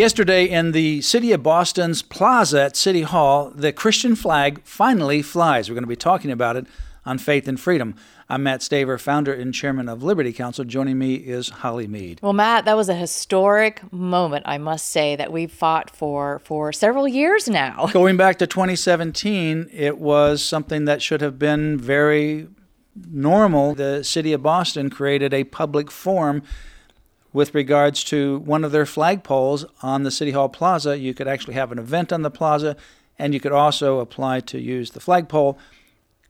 Yesterday, in the city of Boston's plaza at City Hall, the Christian flag finally flies. We're going to be talking about it on Faith and Freedom. I'm Matt Staver, founder and chairman of Liberty Counsel. Joining me is Holly Mead. Well, Matt, that was a historic moment, I must say, that we've fought for for several years now. Going back to 2017, it was something that should have been very normal. The city of Boston created a public forum with regards to one of their flagpoles on the City Hall Plaza. You could actually have an event on the plaza, and you could also apply to use the flagpole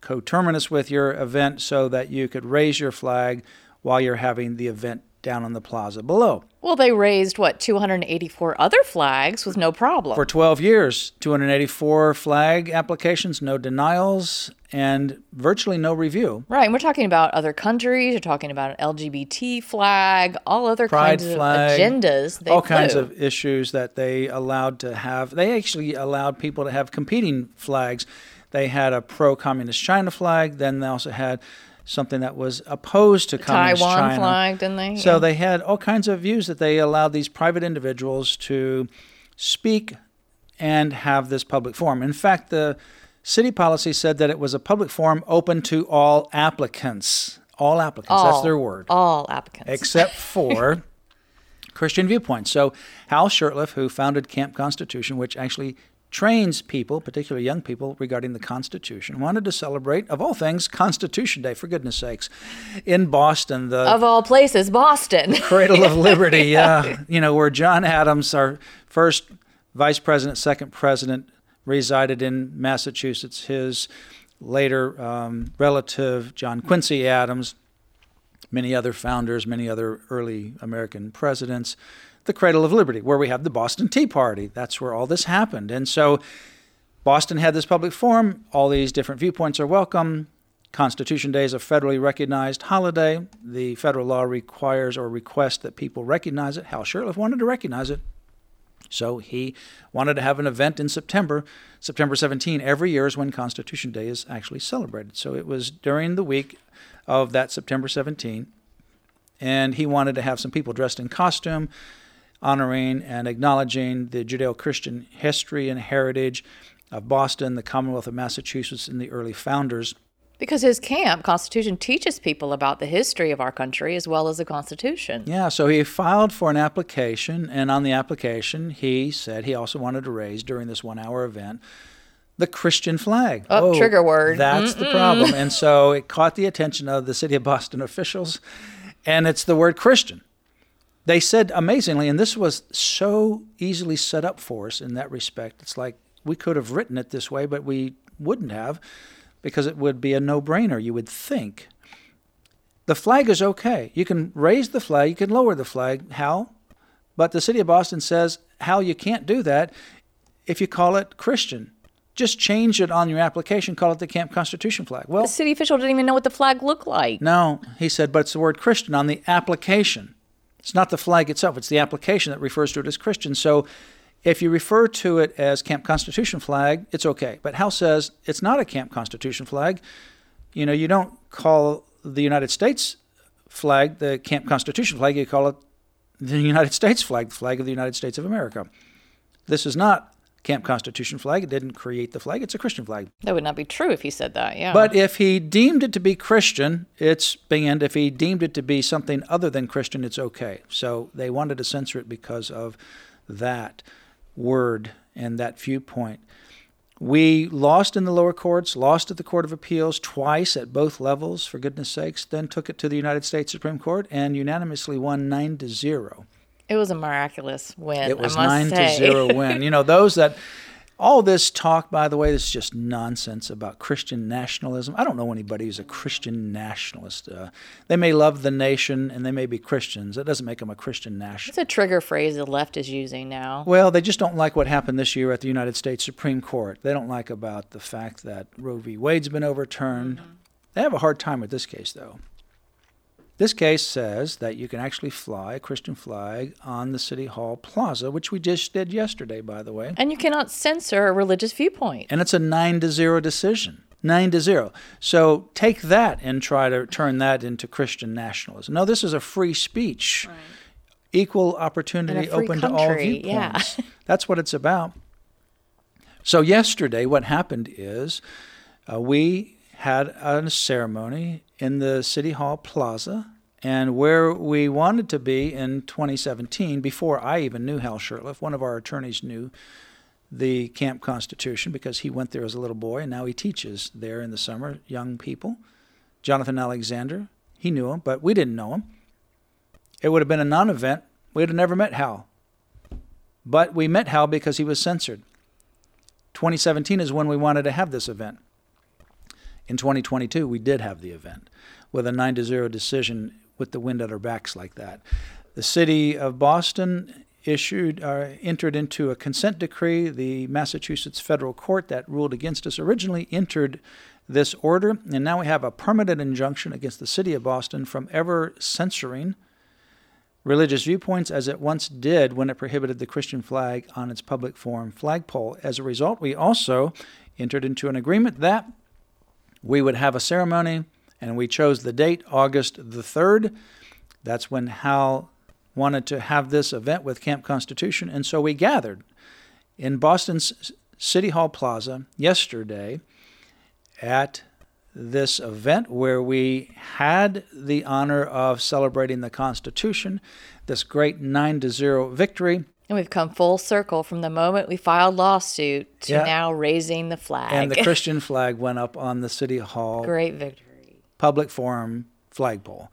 coterminous with your event so that you could raise your flag while you're having the event down on the plaza below. Well, they raised what 284 other flags with no problem. For 12 years, 284 flag applications, no denials, and virtually no review. Right, and we're talking about other countries. You're talking about an LGBT flag, all other Pride kinds flag, of agendas. They all kinds of issues that they allowed to have. They actually allowed people to have competing flags. They had a pro-communist China flag. Then they also had something that was opposed to communist Taiwan China. flag, didn't they? So Yeah. they had all kinds of views that they allowed these private individuals to speak and have this public forum. In fact, the city policy said that it was a public forum open to all applicants. All applicants, that's their word. All applicants. Except for Christian viewpoints. So Hal Shurtleff, who founded Camp Constitution, which actually trains people, particularly young people, regarding the Constitution, wanted to celebrate, of all things, Constitution Day, for goodness sakes, in Boston. The of all places, Boston. cradle of liberty. Yeah, you know where John Adams, our first vice president, second president, resided in Massachusetts. His later um, relative, John Quincy Adams, many other founders, many other early American presidents. The cradle of liberty, where we have the Boston Tea Party. That's where all this happened. And so Boston had this public forum. All these different viewpoints are welcome. Constitution Day is a federally recognized holiday. The federal law requires or requests that people recognize it. Hal Shurtleff wanted to recognize it. So he wanted to have an event in September. September 17 every year is when Constitution Day is actually celebrated. So it was during the week of that September 17. And he wanted to have some people dressed in costume, honoring and acknowledging the Judeo Christian history and heritage of Boston, the Commonwealth of Massachusetts, and the early founders. Because his camp, Constitution, teaches people about the history of our country as well as the Constitution. Yeah, so he filed for an application, and on the application, he said he also wanted to raise during this one hour event the Christian flag. Oh, oh trigger word. That's the problem. And so it caught the attention of the city of Boston officials, and it's the word Christian. They said amazingly, and this was so easily set up for us in that respect. It's like we could have written it this way, but we wouldn't have because it would be a no brainer, you would think. The flag is okay. You can raise the flag, you can lower the flag. How? But the city of Boston says, Hal, you can't do that if you call it Christian. Just change it on your application, call it the Camp Constitution flag. Well, The city official didn't even know what the flag looked like. no, he said, but it's the word Christian on the application. It's not the flag itself, it's the application that refers to it as Christian. So if you refer to it as Camp Constitution flag, it's okay. But Hal says it's not a Camp Constitution flag. You know, you don't call the United States flag the Camp Constitution flag, you call it the United States flag, the flag of the United States of America. This is not Camp Constitution flag. It didn't create the flag. It's a Christian flag. That would not be true if he said that, yeah. But if he deemed it to be Christian, it's banned. If he deemed it to be something other than Christian, it's okay. So they wanted to censor it because of that word and that viewpoint. We lost in the lower courts, lost at the Court of Appeals twice at both levels, for goodness sakes, then took it to the United States Supreme Court and unanimously won 9 to 0. It was a miraculous win. It was nine say. to zero win. You know, those that All this talk, by the way, this is just nonsense about Christian nationalism. I don't know anybody who's a Christian nationalist. Uh, they may love the nation and they may be Christians. That doesn't make them a Christian nationalist. It's a trigger phrase the left is using now. Well, they just don't like what happened this year at the United States Supreme Court. They don't like about the fact that Roe v. Wade's been overturned. Mm-hmm. They have a hard time with this case, though. This case says that you can actually fly a Christian flag on the City Hall Plaza, which we just did yesterday, by the way. And you cannot censor a religious viewpoint. And it's a nine to zero decision. Nine to zero. So take that and try to turn that into Christian nationalism. No, this is a free speech, right. equal opportunity, open country, to all viewpoints. Yeah. That's what it's about. So yesterday, what happened is uh, we had a ceremony in the City Hall Plaza and where we wanted to be in 2017, before I even knew Hal Shurtleff, one of our attorneys knew the Camp Constitution because he went there as a little boy and now he teaches there in the summer young people. Jonathan Alexander, he knew him, but we didn't know him. It would have been a non event. We'd have never met Hal. But we met Hal because he was censored. 2017 is when we wanted to have this event. In 2022, we did have the event with a 9 to 0 decision with the wind at our backs like that. The city of Boston issued uh, entered into a consent decree. The Massachusetts federal court that ruled against us originally entered this order, and now we have a permanent injunction against the city of Boston from ever censoring religious viewpoints as it once did when it prohibited the Christian flag on its public forum flagpole. As a result, we also entered into an agreement that we would have a ceremony and we chose the date, August the 3rd. That's when Hal wanted to have this event with Camp Constitution, and so we gathered in Boston's City Hall Plaza yesterday at this event where we had the honor of celebrating the Constitution, this great 9 to 0 victory. And we've come full circle from the moment we filed lawsuit to yeah. now raising the flag. And the Christian flag went up on the City Hall. Great victory public forum flagpole,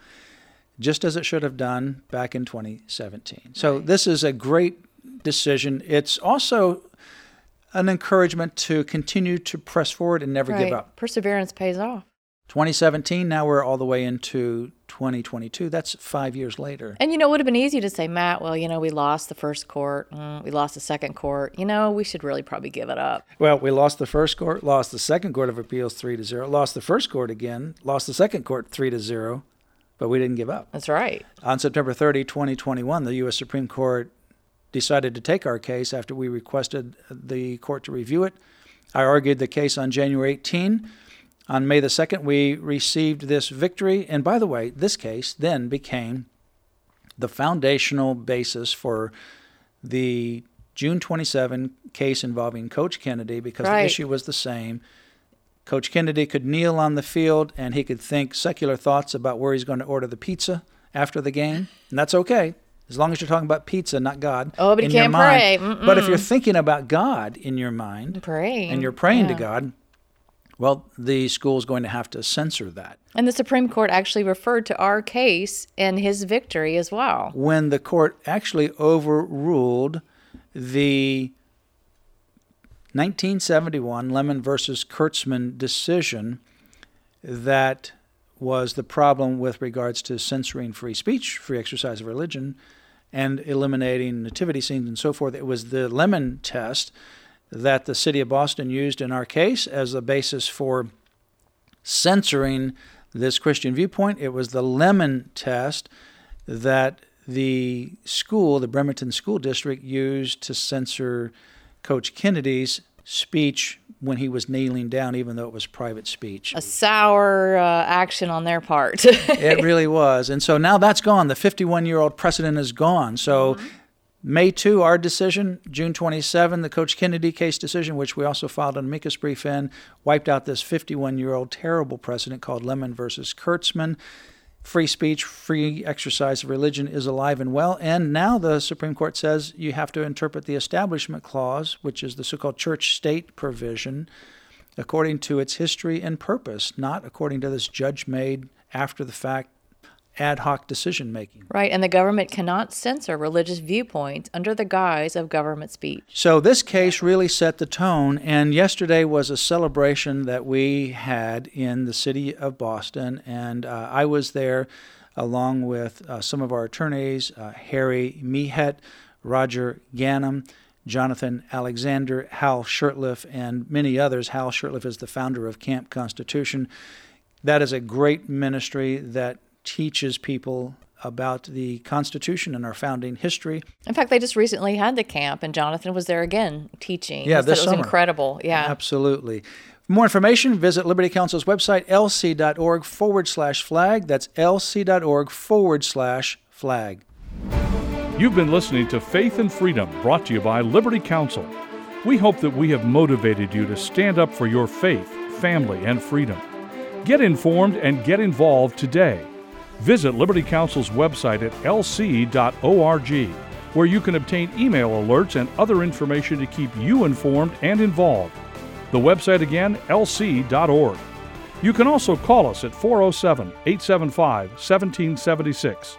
just as it should have done back in 2017. So right. this is a great decision. It's also an encouragement to continue to press forward and never right. give up. Perseverance pays off. 2017, now we're all the way into 2022. That's five years later. And you know, it would have been easy to say, Matt, well, you know, we lost the first court, mm, we lost the second court. You know, we should really probably give it up. Well, we lost the first court, lost the second court of appeals 3 to 0, lost the first court again, lost the second court 3 to 0, but we didn't give up. That's right. On September 30, 2021, the U.S. Supreme Court decided to take our case after we requested the court to review it. I argued the case on January 18. On May the 2nd, we received this victory. And by the way, this case then became the foundational basis for the June 27 case involving Coach Kennedy because right. the issue was the same. Coach Kennedy could kneel on the field and he could think secular thoughts about where he's going to order the pizza after the game, and that's okay. As long as you're talking about pizza, not God. Oh, but you can't pray. Mm-mm. But if you're thinking about God in your mind, praying, and you're praying yeah. to God, well, the school is going to have to censor that. And the Supreme Court actually referred to our case and his victory as well. When the court actually overruled the 1971 Lemon versus Kurtzman decision that was the problem with regards to censoring free speech, free exercise of religion, and eliminating nativity scenes and so forth. It was the Lemon test that the city of Boston used in our case as the basis for censoring this Christian viewpoint. It was the Lemon test that the school, the Bremerton School District, used to censor Coach Kennedy's speech when he was kneeling down, even though it was private speech. A sour uh, action on their part. it really was. And so now that's gone. The 51 year old precedent is gone. So mm-hmm. May 2, our decision. June 27, the Coach Kennedy case decision, which we also filed an amicus brief in, wiped out this 51 year old terrible precedent called Lemon versus Kurtzman. Free speech, free exercise of religion is alive and well. And now the Supreme Court says you have to interpret the Establishment Clause, which is the so called church state provision, according to its history and purpose, not according to this judge made after the fact ad hoc decision making. Right, and the government cannot censor religious viewpoints under the guise of government speech. So this case really set the tone, and yesterday was a celebration that we had in the city of Boston, and uh, I was there along with uh, some of our attorneys, uh, Harry Mihet, Roger Gannam, Jonathan Alexander, Hal Shurtleff, and many others. Hal Shurtleff is the founder of Camp Constitution. That is a great ministry that teaches people about the Constitution and our founding history. In fact, they just recently had the camp, and Jonathan was there again teaching. Yeah, this it was summer. incredible. Yeah, absolutely. For more information, visit Liberty Counsel's website, lc.org forward slash flag. That's lc.org forward slash flag. You've been listening to Faith and Freedom, brought to you by Liberty Counsel. We hope that we have motivated you to stand up for your faith, family, and freedom. Get informed and get involved today. Visit Liberty Counsel's website at lc.org, where you can obtain email alerts and other information to keep you informed and involved. The website again, lc.org. You can also call us at 407 875 1776